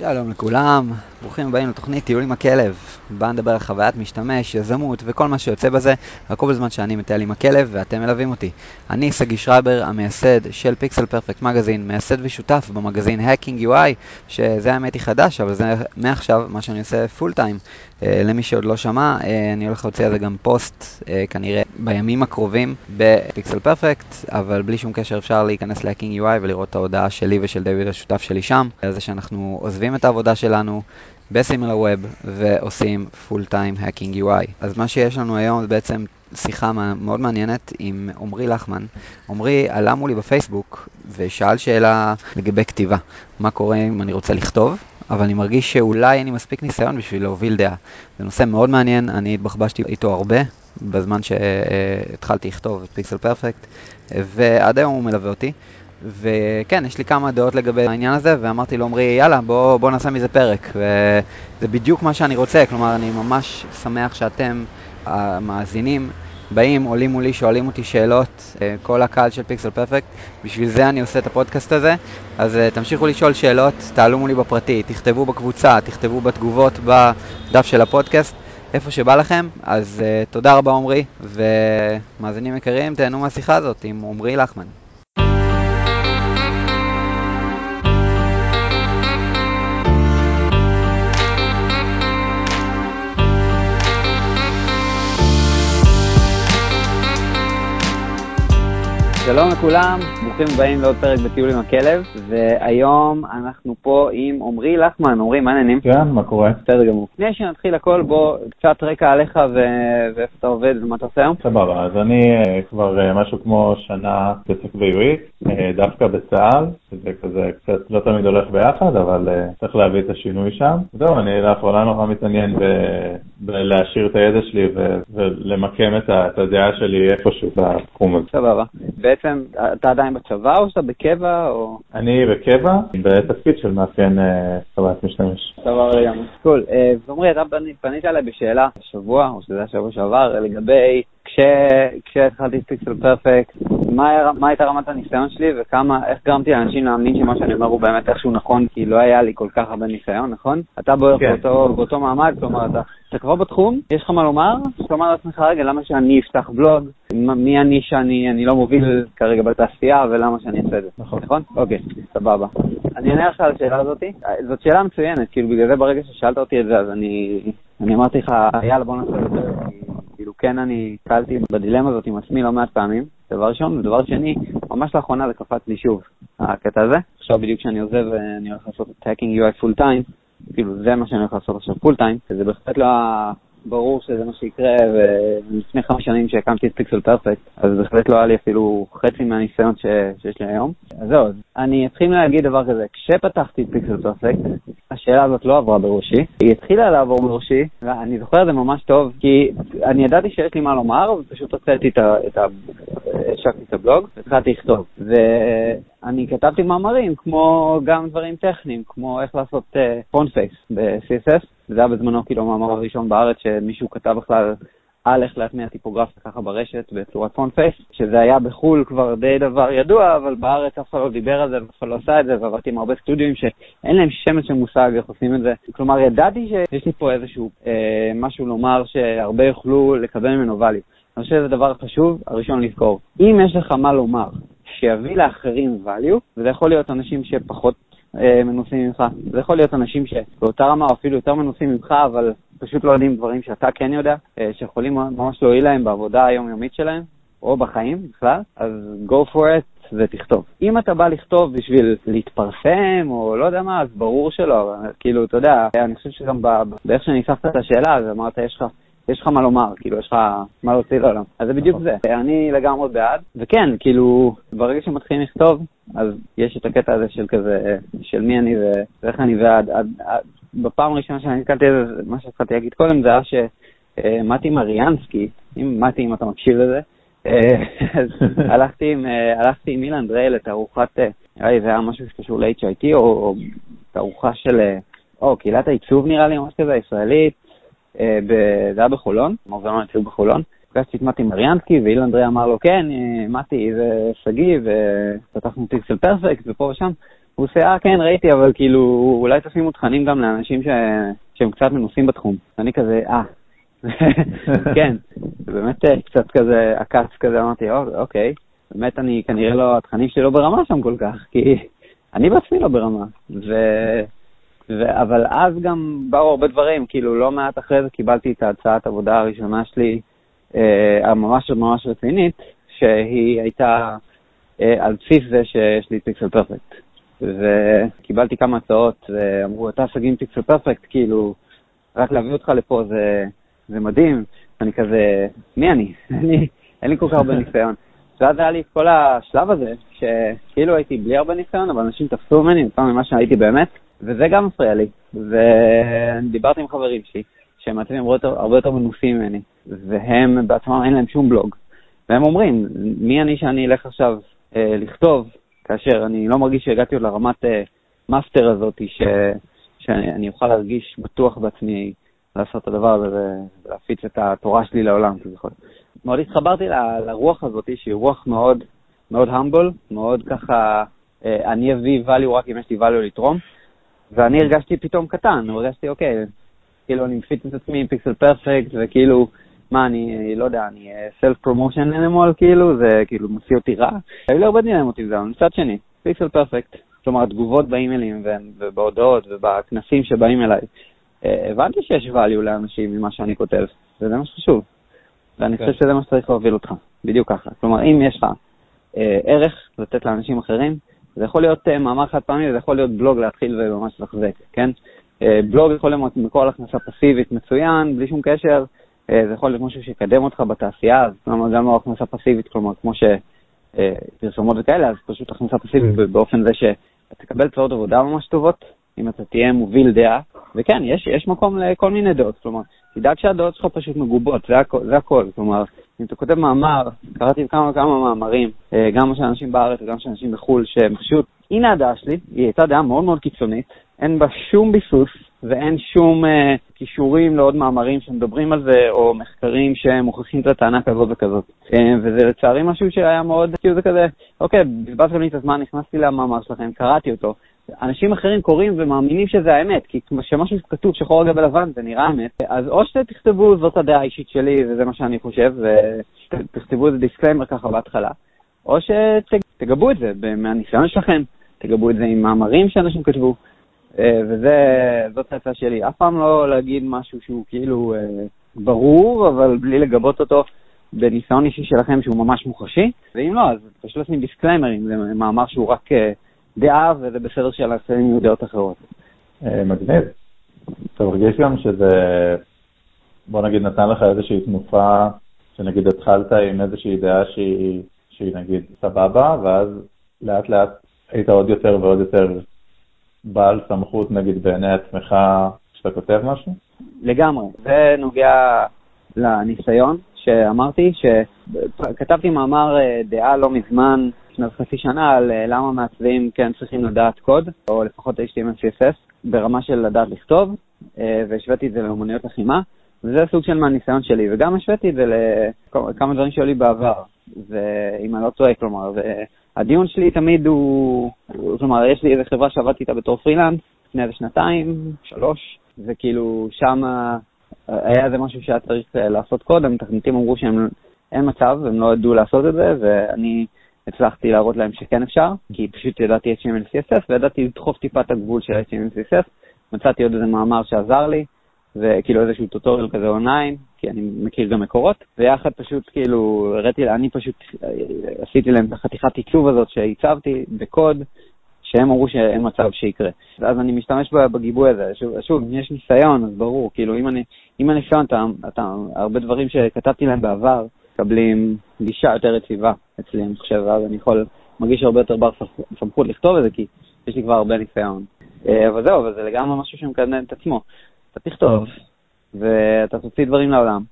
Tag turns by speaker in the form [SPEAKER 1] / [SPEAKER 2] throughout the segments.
[SPEAKER 1] שלום לכולם, ברוכים הבאים לתוכנית טיול עם הכלב. בה נדבר על חוויית משתמש, יזמות וכל מה שיוצא בזה, הכל בזמן שאני מטייל עם הכלב ואתם מלווים אותי. אני סגי שרייבר, המייסד של Pixel Perfect Magazine, מייסד ושותף במגזין Hacking UI, שזה האמת היא חדש, אבל זה מעכשיו מה שאני עושה full time. Uh, למי שעוד לא שמע, uh, אני הולך להוציא על זה גם פוסט, uh, כנראה בימים הקרובים ב Pixel Perfect, אבל בלי שום קשר אפשר להיכנס ל-Hacking UI ולראות את ההודעה שלי ושל דיוויד השותף שלי שם, על זה שאנחנו עוזבים את העבודה שלנו בסימילר ווב ועושים פול טיים Hacking UI. אז מה שיש לנו היום זה בעצם שיחה מאוד מעניינת עם עמרי לחמן. עמרי עלה מולי בפייסבוק ושאל שאלה לגבי כתיבה. מה קורה אם אני רוצה לכתוב? אבל אני מרגיש שאולי אין לי מספיק ניסיון בשביל להוביל דעה. זה נושא מאוד מעניין, אני התבחבשתי איתו הרבה בזמן שהתחלתי לכתוב את פיקסל פרפקט, ועד היום הוא מלווה אותי. וכן, יש לי כמה דעות לגבי העניין הזה, ואמרתי לו, עמרי, יאללה, בוא, בוא נעשה מזה פרק. וזה בדיוק מה שאני רוצה, כלומר, אני ממש שמח שאתם, המאזינים, באים, עולים מולי, שואלים אותי שאלות, כל הקהל של פיקסל פרפקט, בשביל זה אני עושה את הפודקאסט הזה. אז תמשיכו לשאול שאלות, תעלו מולי בפרטי, תכתבו בקבוצה, תכתבו בתגובות בדף של הפודקאסט, איפה שבא לכם. אז תודה רבה עמרי, ומאזינים יקרים, תהנו מהשיחה הזאת עם עמרי לחמן. שלום לכולם, ברוכים הבאים לעוד פרק בטיול עם הכלב, והיום אנחנו פה עם עמרי לחמן. עמרי, מה העניינים?
[SPEAKER 2] כן, מה קורה?
[SPEAKER 1] בסדר גמור. לפני שנתחיל הכל, בוא, קצת רקע עליך ואיפה אתה עובד ומה אתה עושה היום.
[SPEAKER 2] סבבה, אז אני uh, כבר uh, משהו כמו שנה מתעסק בעברית, uh, דווקא בצה"ל, שזה כזה קצת לא תמיד הולך ביחד, אבל צריך להביא את השינוי שם. זהו, אני לאחרונה נורא מתעניין בלהשאיר את הידע שלי ולמקם את, הדעה שלי איפשהו בתחום הזה.
[SPEAKER 1] סבבה. בעצם אתה עדיין בצבא או שאתה בקבע או...
[SPEAKER 2] אני בקבע, בתפקיד של מאפיין חוויית משתמש.
[SPEAKER 1] סבבה לגמרי. קול. ועמרי, אתה פנית אליי בשאלה השבוע, או שזה היה שבוע שעבר, לגבי כשהתחלתי את פיקסל פרפקט, מה הייתה רמת הניסיון שלי וכמה, איך גרמתי לאנשים להאמין שמה שאני אומר הוא באמת איכשהו נכון, כי לא היה לי כל כך הרבה ניסיון, נכון? אתה בערך
[SPEAKER 2] כן.
[SPEAKER 1] באותו, באותו מעמד, כלומר, אתה, אתה כבר בתחום, יש לך מה לומר, אתה אומר לעצמך, רגע, למה שאני אפתח בלוג? מי אני שאני אני לא מוביל כרגע בתעשייה, ולמה שאני אעשה את זה?
[SPEAKER 2] נכון.
[SPEAKER 1] נכון? אוקיי, סבבה. אני אענה לך על השאלה הזאת. זאת שאלה מצוינת, כאילו בגלל זה ברגע ששאלת אותי את זה, אז אני, אני אמרתי לך, יאללה בוא נעשה את זה, כן אני נתקלתי בדילמה הזאת עם עצמי לא מעט פעמים, דבר ראשון, ודבר שני, ממש לאחרונה זה קפץ לי שוב, הקטע הזה. עכשיו בדיוק כשאני עוזב ואני הולך לעשות Hacking UI full time, כאילו זה מה שאני הולך לעשות עכשיו full time, וזה בהחלט לא ברור שזה מה שיקרה, ולפני חמש שנים שהקמתי את פיקסל פרפקט, אז בהחלט לא היה לי אפילו חצי מהניסיון ש... שיש לי היום. אז זהו, אני אתחיל להגיד דבר כזה, כשפתחתי את פיקסל פרפקט, השאלה הזאת לא עברה בראשי, היא התחילה לעבור בראשי, ואני זוכר את זה ממש טוב, כי אני ידעתי שיש לי מה לומר, ופשוט הוצאתי את ה... את ה... את הבלוג, והתחלתי לכתוב. ואני כתבתי מאמרים, כמו גם דברים טכניים, כמו איך לעשות font face ב-CSS, זה היה בזמנו כאילו המאמר הראשון בארץ שמישהו כתב בכלל על איך להטמיע טיפוגרפיה ככה ברשת בצורת font face, שזה היה בחו"ל כבר די דבר ידוע, אבל בארץ אף אחד לא דיבר על זה ואף אחד לא עשה את זה, ועבדתי עם הרבה סטודיו שאין להם שמץ של מושג איך עושים את זה. כלומר, ידעתי שיש לי פה איזשהו אה, משהו לומר שהרבה יוכלו לקבל ממנו value. אני חושב שזה דבר חשוב, הראשון לזכור. אם יש לך מה לומר שיביא לאחרים value, וזה יכול להיות אנשים שפחות אה, מנוסים ממך, זה יכול להיות אנשים שבאותה רמה או אפילו יותר מנוסים ממך, אבל פשוט לא יודעים דברים שאתה כן יודע, אה, שיכולים ממש להועיל להם בעבודה היומיומית שלהם, או בחיים בכלל, אז go for it ותכתוב. אם אתה בא לכתוב בשביל להתפרסם, או לא יודע מה, אז ברור שלא, כאילו, אתה יודע, אני חושב שגם באיך שניסחת את השאלה, אז אמרת, יש לך... יש לך מה לומר, כאילו, יש לך מה להוציא לעולם. אז זה בדיוק זה. אני לגמרי בעד, וכן, כאילו, ברגע שמתחילים לכתוב, אז יש את הקטע הזה של כזה, של מי אני ואיך אני ועד. עד, עד, בפעם הראשונה שאני נתקלתי בזה, מה שהתחלתי להגיד קודם, זה היה שמתי מריאנסקי, אם מתי, אם אתה מקשיב לזה, אז הלכתי עם, הלכתי עם אילן דרייל לתערוכת, נראה לי זה היה משהו שקשור ל-HIT, או תערוכה של, או קהילת העיצוב נראה לי, משהו כזה, ישראלית. זה היה בחולון, מוזיאון העיצוב בחולון. פגשתי את מתי מריאנסקי, ואילן אנדרי אמר לו, כן, מתי, זה שגיא, ופתחנו פיקסל פרפקט, ופה ושם. הוא עושה, אה, כן, ראיתי, אבל כאילו, אולי תשימו תכנים גם לאנשים ש... שהם קצת מנוסים בתחום. אני כזה, אה. כן, באמת אה, קצת כזה עקץ כזה, אמרתי, אוקיי, באמת אני, כנראה לא, התכנים שלי לא ברמה שם כל כך, כי אני בעצמי לא ברמה. ו... ו... אבל אז גם באו הרבה דברים, כאילו, לא מעט אחרי זה קיבלתי את ההצעת עבודה הראשונה שלי, אה, הממש ממש רצינית, שהיא הייתה אה, על בסיס זה שיש לי פיקסל פרפקט. וקיבלתי כמה הצעות, ואמרו, אתה סגים פיקסל פרפקט, כאילו, רק להביא אותך לפה זה, זה מדהים. אני כזה, מי אני? אין לי כל כך הרבה ניסיון. ואז היה לי את כל השלב הזה, שכאילו הייתי בלי הרבה ניסיון, אבל אנשים תפסו ממני יותר ממה שהייתי באמת, וזה גם מפריע לי. ודיברתי עם חברים שלי, שהם יותר, הרבה יותר מנוסים ממני, והם בעצמם אין להם שום בלוג. והם אומרים, מי אני שאני אלך עכשיו אה, לכתוב, כאשר אני לא מרגיש שהגעתי עוד לרמת אה, master הזאת, ש, שאני אוכל להרגיש בטוח בעצמי לעשות את הדבר הזה ולהפיץ את התורה שלי לעולם, כביכול. מאוד התחברתי ל, לרוח הזאת, שהיא רוח מאוד, מאוד humble, מאוד ככה, אה, אני אביא value רק אם יש לי value לתרום, ואני הרגשתי פתאום קטן, הרגשתי, אוקיי, כאילו אני מפיץ את עצמי עם Pixel Perfect, וכאילו, מה, אני, לא יודע, אני self promotion animal, כאילו, זה כאילו מוציא אותי רע. היו לי הרבה דילמות עם זה, אבל מצד שני, Pixel Perfect, כלומר, תגובות באימיילים ובהודעות ובכנסים שבאים אליי. אה, הבנתי שיש value לאנשים ממה שאני כותב, וזה מה שחשוב. ואני חושב כן. שזה מה שצריך להוביל אותך, בדיוק ככה. כלומר, אם יש לך אה, ערך לתת לאנשים אחרים, זה יכול להיות אה, מאמר חד פעמי, זה יכול להיות בלוג להתחיל וממש לחזק, כן? אה, בלוג יכול להיות מקור הכנסה פסיבית מצוין, בלי שום קשר, אה, זה יכול להיות משהו שיקדם אותך בתעשייה, אז כלומר גם לא הכנסה פסיבית, כלומר כמו שפרסומות אה, וכאלה, אז פשוט הכנסה פסיבית mm. באופן זה שתקבל צורות עבודה ממש טובות, אם אתה תהיה מוביל דעה, וכן, יש, יש מקום לכל מיני דעות, כלומר, תדאג שהדעות שלך פשוט מגובות, זה, הכ, זה הכל, כלומר, אם אתה כותב מאמר, קראתי כמה וכמה מאמרים, גם של אנשים בארץ וגם של אנשים בחו"ל, שהם פשוט, הנה הדעה שלי, היא הייתה דעה מאוד מאוד קיצונית, אין בה שום ביסוס ואין שום uh, כישורים לעוד מאמרים שמדברים על זה, או מחקרים שמוכיחים את הטענה כזאת וכזאת. Uh, וזה לצערי משהו שהיה מאוד, כאילו זה כזה, אוקיי, בזבזתם לי את הזמן, נכנסתי למאמר שלכם, קראתי אותו. אנשים אחרים קוראים ומאמינים שזה האמת, כי כשמשהו כתוב שחור על גבי לבן זה נראה אמת, אז או שתכתבו זאת הדעה האישית שלי וזה מה שאני חושב, ותכתבו איזה disclaimer ככה בהתחלה, או שתגבו את זה מהניסיון שלכם, תגבו את זה עם מאמרים שאנשים כתבו. אה, וזאת ההצעה שלי, אף פעם לא להגיד משהו שהוא כאילו אה, ברור, אבל בלי לגבות אותו בניסיון אישי שלכם שהוא ממש מוחשי, ואם לא, אז פשוט לשים דיסקליימרים, זה מאמר שהוא רק אה, דעה, וזה בסדר שלאחרים יהיו דעות אחרות.
[SPEAKER 2] מגניב. אתה מרגיש גם שזה, בוא נגיד, נתן לך איזושהי תנופה, שנגיד התחלת עם איזושהי דעה שהיא, שהיא נגיד סבבה, ואז לאט לאט היית עוד יותר ועוד יותר בעל סמכות נגיד בעיני עצמך כשאתה כותב משהו?
[SPEAKER 1] לגמרי. זה נוגע לניסיון שאמרתי, שכתבתי מאמר אה, דעה לא מזמן, לפני חצי שנה, על אה, למה מעצבים כן צריכים לדעת קוד, או לפחות HTML CSS, ברמה של לדעת לכתוב, אה, והשוויתי את זה לאמנויות לחימה, וזה סוג של מהניסיון שלי, וגם השוויתי את זה לכמה דברים שהיו לי בעבר, ואם אני לא טועה, כלומר, הדיון שלי תמיד הוא, כלומר, יש לי איזה חברה שעבדתי איתה בתור פרילנס לפני איזה שנתיים, שלוש, וכאילו שם היה איזה משהו שהיה צריך אה, לעשות קודם, מתכנתים אמרו שאין מצב, הם לא ידעו לעשות את זה, ואני הצלחתי להראות להם שכן אפשר, כי פשוט ידעתי HTML CSS וידעתי לדחוף טיפה את הגבול של HTML CSS, מצאתי עוד איזה מאמר שעזר לי, וכאילו איזשהו טוטוריאל כזה אונליין, כי אני מכיר גם מקורות, ויחד פשוט כאילו הראיתי, אני פשוט עשיתי להם את החתיכת עיצוב הזאת שהצבתי בקוד, שהם אמרו שאין מצב שיקרה. ואז אני משתמש בגיבוי הזה. שוב, שוב אם יש ניסיון, אז ברור, כאילו אם אני, אם הניסיון, אתה, אתה, הרבה דברים שכתבתי להם בעבר, מקבלים גישה יותר יציבה אצלי, אני חושב, ואז אני יכול, מרגיש הרבה יותר בר סמכות לכתוב את זה, כי יש לי כבר הרבה ניסיון. אה, אבל זהו, אבל זה לגמרי משהו שמקדם את עצמו. אתה תכתוב, ואתה תוציא דברים לעולם,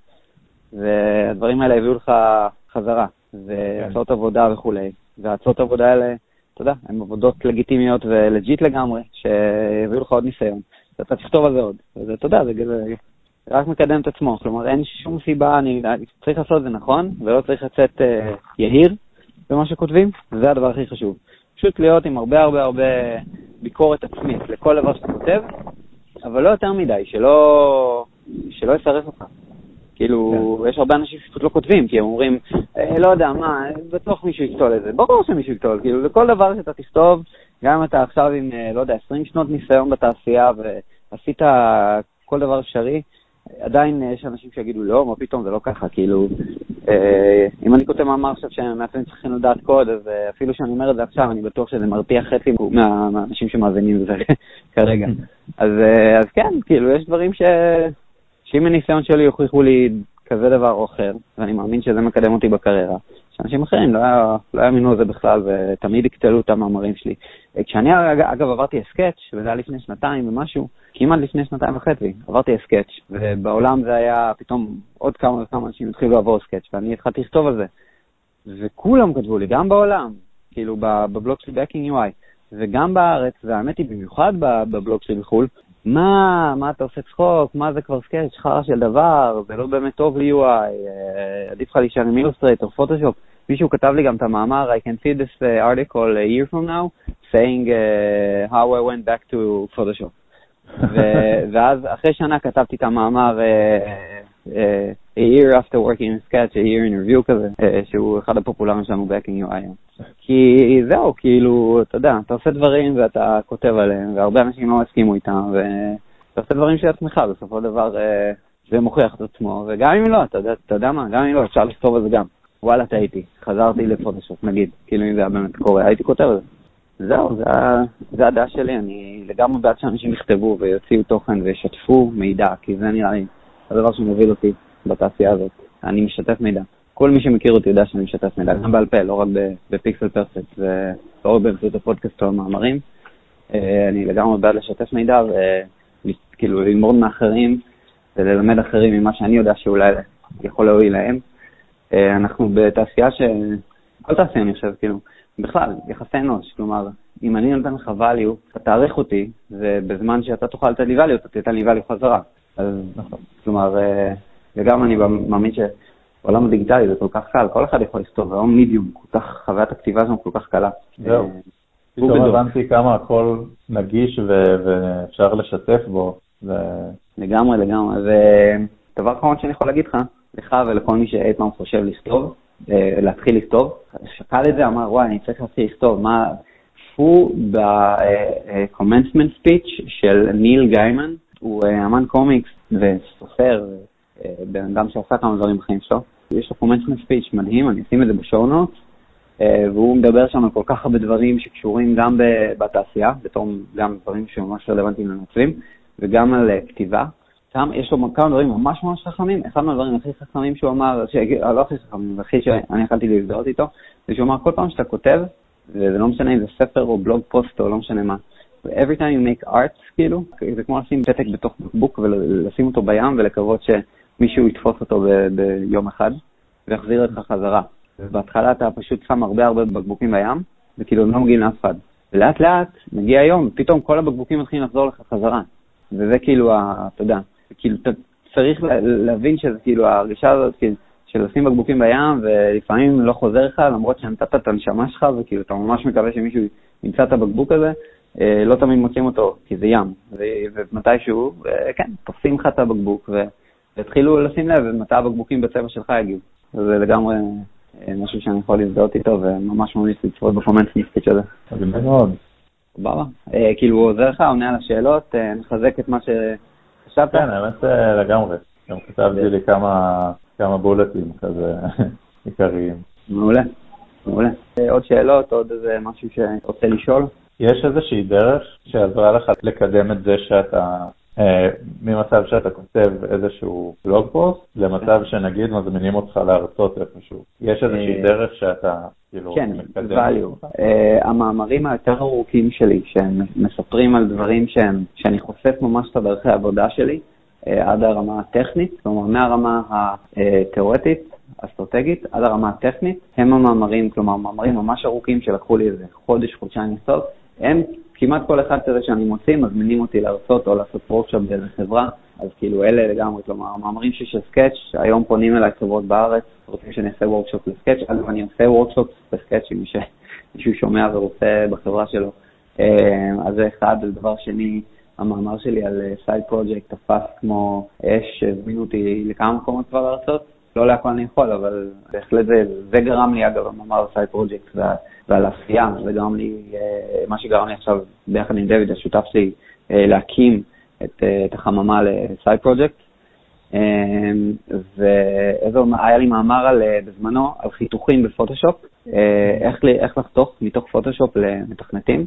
[SPEAKER 1] והדברים האלה יביאו לך חזרה, והצעות עבודה וכולי, והצעות עבודה האלה, אתה יודע, הן עבודות לגיטימיות ולג'יט לגמרי, שיביאו לך עוד ניסיון. ואתה תכתוב על זה עוד. וזה, אתה יודע, זה רק מקדם את עצמו. כלומר, אין שום סיבה, אני צריך לעשות את זה נכון, ולא צריך לצאת אה, יהיר במה שכותבים, וזה הדבר הכי חשוב. פשוט להיות עם הרבה הרבה הרבה ביקורת עצמית לכל דבר שאתה כותב, אבל לא יותר מדי, שלא, שלא יסרס אותך. כאילו, כן. יש הרבה אנשים שפשוט לא כותבים, כי הם אומרים, אה, לא יודע, מה, בטוח מישהו יכתוב את זה. ברור שמישהו יכתוב, כאילו, לכל דבר שאתה תכתוב, גם אם אתה עכשיו עם, אה, לא יודע, 20 שנות ניסיון בתעשייה ועשית כל דבר אפשרי, עדיין יש אנשים שיגידו, לא, מה פתאום, זה לא ככה, כאילו, אה, אם אני כותב מאמר עכשיו שמאפיינים צריכים לדעת קוד, אז אה, אפילו שאני אומר את זה עכשיו, אני בטוח שזה מרתיח חצי מהאנשים שמאזינים לזה כרגע. אז, אה, אז כן, כאילו, יש דברים ש... שאם הניסיון שלי יוכיחו לי כזה דבר או אחר, ואני מאמין שזה מקדם אותי בקריירה, שאנשים אחרים לא, לא יאמינו לזה בכלל ותמיד יקטלו את המאמרים שלי. כשאני אגב עברתי הסקץ', וזה היה לפני שנתיים ומשהו, כמעט לפני שנתיים וחצי, עברתי הסקץ', ובעולם זה היה פתאום עוד כמה וכמה אנשים התחילו לעבור סקץ', ואני התחלתי לכתוב על זה. וכולם כתבו לי, גם בעולם, כאילו בבלוג שלי ב-Hacking UI, וגם בארץ, והאמת היא במיוחד בבלוג שלי בחו"ל, מה, מה אתה עושה צחוק, מה זה כבר סקייץ', חרא של דבר, זה לא באמת טוב ל-UI, אה, עדיף לך להישאר עם אילוסטרייטור, פוטושופ. מישהו כתב לי גם את המאמר, I can see this uh, article a year from now, saying uh, how I went back to Photoshop. ואז אחרי שנה כתבתי את המאמר uh, uh, year after working in sketch, a year in review כזה, uh, שהוא אחד הפופולריים שלנו ב-Hacking UI. כי זהו, כאילו, אתה יודע, אתה עושה דברים ואתה כותב עליהם, והרבה אנשים לא הסכימו איתם, ואתה עושה דברים של עצמך, בסופו של דבר זה מוכיח את עצמו, וגם אם לא, אתה יודע, מה, גם אם לא, אפשר לכתוב על זה גם. וואלה, טעיתי, חזרתי לפוטושופ, נגיד, כאילו אם זה היה באמת קורה, הייתי כותב על זה. זהו, זה, זה הדעה שלי, אני לגמרי בעד שאנשים יכתבו ויוציאו תוכן וישתפו מידע, כי זה נראה לי הדבר שמוביל אותי בתעשייה הזאת. אני משתף מידע. כל מי שמכיר אותי יודע שאני משתף מידע, גם בעל פה, לא רק בפיקסל פרפקט, ולא רק באמצעות הפודקאסט או המאמרים. אה, אני לגמרי בעד לשתף מידע וכאילו ללמוד מאחרים וללמד אחרים ממה שאני יודע שאולי יכול להועיל להם. אה, אנחנו בתעשייה ש... כל תעשייה אני חושב, כאילו, בכלל, יחסי אנוש, כלומר, אם אני נותן לך value, אתה תעריך אותי, ובזמן שאתה תוכל לתת לי value, אתה תיתן לי value חזרה. אז נכון, כלומר, אה, וגם אני מאמין שבעולם הדיגיטלי זה כל כך קל, כל אחד יכול לכתוב, היום מידיום, כל כך, חוויית הכתיבה שם כל כך קלה.
[SPEAKER 2] זהו. אה, פתאום הבנתי כמה הכל נגיש ואפשר לשתף בו.
[SPEAKER 1] לגמרי, לגמרי. ודבר אחרון שאני יכול להגיד לך, לך ולכל מי שאי פעם חושב לכתוב, אה, להתחיל לכתוב, שקל את זה, אמר, וואי, אני צריך להתחיל לכתוב, מה... הוא ב-commencement speech של ניל גיימן, הוא אה, אמן קומיקס וסופר, אה, בן אדם שעשה כמה דברים בחיים שלו. יש לו commencement speech מדהים, אני אשים את זה בשורנוט, והוא מדבר שם על כל כך הרבה דברים שקשורים גם בתעשייה, בתור גם דברים שממש רלוונטיים לנוצרים, וגם על כתיבה. שם יש לו כמה דברים ממש ממש חכמים, אחד מהדברים הכי חכמים שהוא אמר, ש... לא הכי חכמים, הכי שאני יכלתי להזדהות איתו, זה שהוא אמר כל פעם שאתה כותב, וזה לא משנה אם זה ספר או בלוג פוסט או לא משנה מה, every time you make art, כאילו, זה כמו לשים פתק בתוך בקבוק ולשים אותו בים ולקוות שמישהו יתפוס אותו ביום אחד ויחזיר לך חזרה. בהתחלה אתה פשוט שם הרבה הרבה בקבוקים בים, וכאילו הם לא מגיעים לאף אחד. ולאט לאט מגיע היום, פתאום כל הבקבוקים מתחילים לחזור לך חזרה. וזה כאילו, אתה יודע, כאילו, אתה צריך להבין שזה כאילו, ההרגשה הזאת, כאילו, של לשים בקבוקים בים, ולפעמים לא חוזר לך, למרות שנתת את הנשמה שלך, וכאילו, אתה ממש מקווה שמישהו ימצא את הבקבוק הזה, אה, לא תמיד מוצאים אותו, כי זה ים. ומתישהו, אה, כן, תופסים לך את הבקבוק, והתחילו לשים לב מתי הבקבוקים בצבע שלך יגיעו. זה לגמרי אה, משהו שאני יכול להזדהות איתו, וממש ממליץ לצפות בקומנט נספיק של זה.
[SPEAKER 2] מאוד.
[SPEAKER 1] סבבה. כאילו, הוא עוזר לך, עונה על השאלות, נחזק את מה ש...
[SPEAKER 2] חשבת? כן, האמת אה, לגמרי. גם כתבתי לי כמה בולטים כזה עיקריים.
[SPEAKER 1] מעולה, מעולה. אה, עוד שאלות, עוד איזה משהו שאתה רוצה לשאול?
[SPEAKER 2] יש איזושהי דרך שעזרה לך לקדם את זה שאתה אה, ממצב שאתה כותב איזשהו בלוג פוסט, למצב שנגיד מזמינים אותך להרצות איפשהו. יש איזושהי אה, דרך שאתה כאילו
[SPEAKER 1] כן, מקדם? כן, value. Uh, המאמרים היותר ארוכים שלי, שהם מספרים על דברים שאני חושף ממש את הדרכי העבודה שלי, uh, עד הרמה הטכנית, כלומר מהרמה התיאורטית, אסטרטגית, עד הרמה הטכנית, הם המאמרים, כלומר מאמרים ממש ארוכים שלקחו לי איזה חודש, חודשיים לכתוב, הם כמעט כל אחד כזה שאני מוציא, מזמינים אותי להרצות או לעשות workshop באיזה חברה, אז כאילו אלה לגמרי, כלומר, מאמרים של Sketch, היום פונים אליי חברות בארץ, רוצים שאני אעשה workshop ל Sketch, אגב, אני עושה workshop ל Sketch מי מישהו שומע ורוצה בחברה שלו. אה, אז זה אחד. דבר שני, המאמר שלי על side project תפס כמו אש, הזמינו אותי לכמה מקומות כבר להרצות. לא להכל אני יכול, אבל בהחלט זה, זה גרם לי, אגב, המאמר side project ועל עשייה, זה גרם לי, מה שגרם לי עכשיו, ביחד עם דויד, השותף שלי, להקים את, את החממה ל side project. אמ, והיה לי מאמר על, אה, בזמנו על חיתוכים בפוטושופ, אה, איך, איך לחתוך מתוך פוטושופ למתכנתים,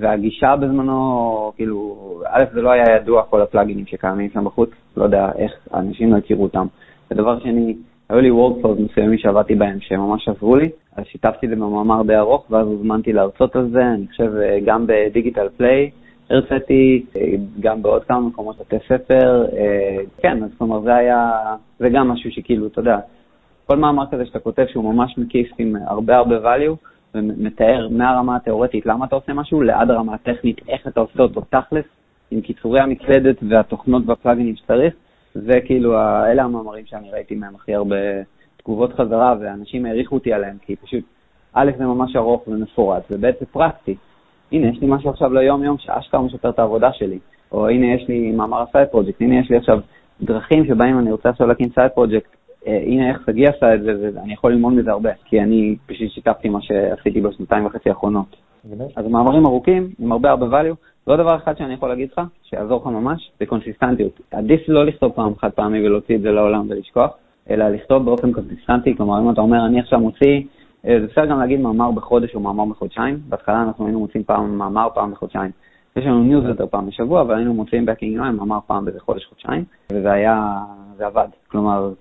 [SPEAKER 1] והגישה בזמנו, כאילו, א', זה לא היה ידוע כל הפלאגינים שקיימים שם בחוץ, לא יודע איך אנשים לא הכירו אותם. ודבר שני, היו לי וורדפלוז מסוימים שעבדתי בהם שממש עזרו לי, אז שיתפתי את זה במאמר די ארוך, ואז הוזמנתי להרצות על זה, אני חושב אה, גם בדיגיטל פליי, הרציתי אה, גם בעוד כמה מקומות בתי ספר, אה, כן, אז כלומר זה היה, זה גם משהו שכאילו, אתה יודע, כל מאמר כזה שאתה כותב שהוא ממש מקיף עם הרבה הרבה value, ומתאר מהרמה התיאורטית למה אתה עושה משהו, לעד הרמה הטכנית, איך אתה עושה אותו תכלס, עם קיצורי המקלדת והתוכנות והפלאגינים שצריך, זה כאילו, אלה המאמרים שאני ראיתי מהם הכי הרבה תגובות חזרה, ואנשים העריכו אותי עליהם, כי פשוט, א', זה ממש ארוך ומפורט, וב', זה פרקטי. הנה, יש לי משהו עכשיו ליום-יום שאשכרה משפר את העבודה שלי, או הנה יש לי מאמר ה side project, הנה יש לי עכשיו דרכים שבהם אני רוצה עכשיו להקים side project, אה, הנה איך שגיא עשה את זה, ואני יכול ללמוד מזה הרבה, כי אני פשוט שיתפתי מה שעשיתי בשנתיים וחצי האחרונות. אז מאמרים ארוכים, עם הרבה הרבה value, ועוד דבר אחד שאני יכול להגיד לך, שיעזור לך ממש, זה קונסיסטנטיות. עדיף לא לכתוב פעם חד פעמי ולהוציא את זה לעולם ולשכוח, אלא לכתוב באופן קונסיסטנטי, כלומר אם אתה אומר, אני עכשיו מוציא אה, זה בסדר גם להגיד מאמר בחודש או מאמר בחודשיים. בהתחלה אנחנו היינו מוציאים פעם מאמר פעם בחודשיים. יש לנו ניוזלטר פעם בשבוע, אבל היינו מוציאים בקינג יום מאמר פעם באיזה חודש, חודשיים, וזה היה, זה עבד. כלומר,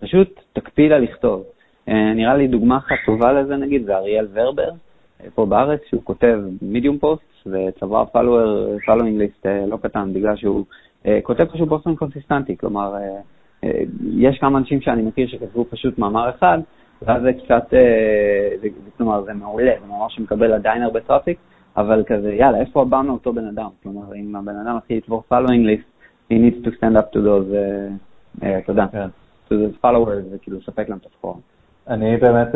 [SPEAKER 1] פשוט תקפיד על לכתוב. אה, נראה לי דוגמה אחת טובה לזה נגיד, זה אריאל ורבר, אה, פה בארץ, שהוא כותב Medium post, וצבר following list לא קטן, בגלל שהוא כותב פשוט באופן קונסיסטנטי. כלומר, יש כמה אנשים שאני מכיר שכתבו פשוט מאמר אחד, ואז זה קצת, אה, זה, כלומר, זה מעולה, זה ממש מקבל עדיין הרבה traffic, אבל כזה, יאללה, איפה הבא מאותו בן אדם? כלומר, אם הבן אדם מתחיל לצבור following list, he needs to stand up to those, uh, uh, אתה יודע, כן. to those followers, וכאילו לספק להם את הסחורה.
[SPEAKER 2] אני באמת,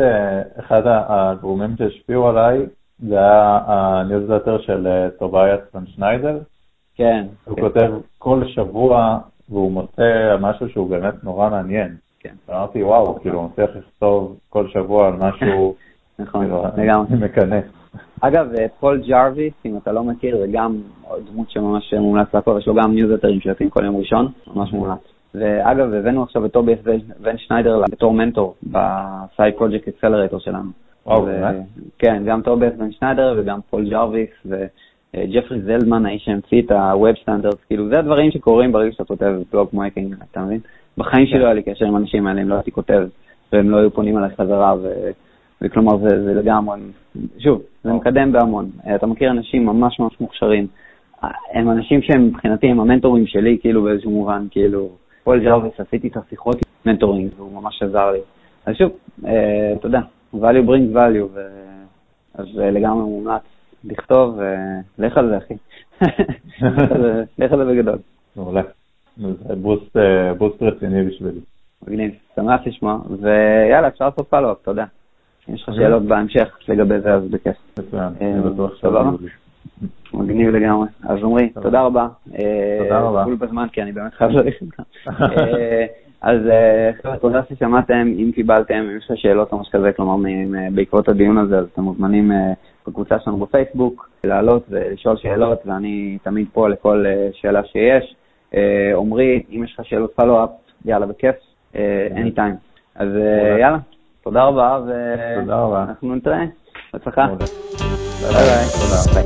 [SPEAKER 2] אחד הגורמים שהשפיעו עליי, זה היה הניוזלטר של טוביאס ון שניידר.
[SPEAKER 1] כן.
[SPEAKER 2] הוא כן. כותב כל שבוע, והוא מוצא משהו שהוא באמת נורא מעניין. כן. אמרתי, וואו, כאילו, הוא מצליח לכתוב כל שבוע על משהו,
[SPEAKER 1] נכון, כאילו, לגמרי.
[SPEAKER 2] מקנא.
[SPEAKER 1] אגב, אה, פול ג'רוויס, אם אתה לא מכיר, זה גם דמות שממש מומלץ לעקוב, יש לו גם ניוזלטרים שיוצאים כל יום ראשון, ממש מומלץ. ואגב, הבאנו עכשיו את טוביאס ון שניידר בתור מנטור ב side project accelerator שלנו.
[SPEAKER 2] וואו, באמת?
[SPEAKER 1] כן, גם טוביאס ון שניידר וגם פול ג'רוויס וג'פרי זלדמן, האיש שהמציא את ה-Web Standards, כאילו זה הדברים שקורים ברגע שאתה כותב בלוג making, אתה מבין? בחיים שלי לא היה לי קשר עם האנשים האלה, אם לא הייתי כותב, והם לא היו פונים אליי חזרה, ו... וכלומר זה, זה לגמרי, שוב, זה מקדם בהמון. אתה מכיר אנשים ממש ממש מוכשרים. הם אנשים שהם מבחינתי הם המנטורים שלי, כאילו באיזשהו מובן, כאילו, פול ג'רוויס, עשיתי את השיחות עם mentoring, והוא ממש עזר לי. אז שוב, אה, יודע, value brings value, ו... אז אה, לגמרי מומלץ לכתוב, ולך על זה, אחי. לך על זה בגדול.
[SPEAKER 2] מעולה. זה בוסט, אה, בוסט רציני בשבילי.
[SPEAKER 1] מגניב, שמח לשמוע, ויאללה, אפשר לעשות פלו-אפ, אתה יודע. אם יש לך שאלות בהמשך לגבי זה, אז בכיף.
[SPEAKER 2] מצוין, אני אה, בטוח שאתה
[SPEAKER 1] מגניב לגמרי. אז עמרי, תודה רבה.
[SPEAKER 2] תודה רבה.
[SPEAKER 1] בול בזמן, כי אני באמת חייב ללכת כאן. אז חבר'ה, תודה ששמעתם, אם קיבלתם, אם יש לך שאלות או משהו כזה, כלומר, בעקבות הדיון הזה, אז אתם מוזמנים בקבוצה שלנו בפייסבוק, לעלות ולשאול שאלות, ואני תמיד פה לכל שאלה שיש. אה, עמרי, אם יש לך שאלות פלו-אפ, יאללה, בכיף, any time. אז אה, יאללה, תודה רבה, ואנחנו נתראה. בהצלחה. ביי ביי.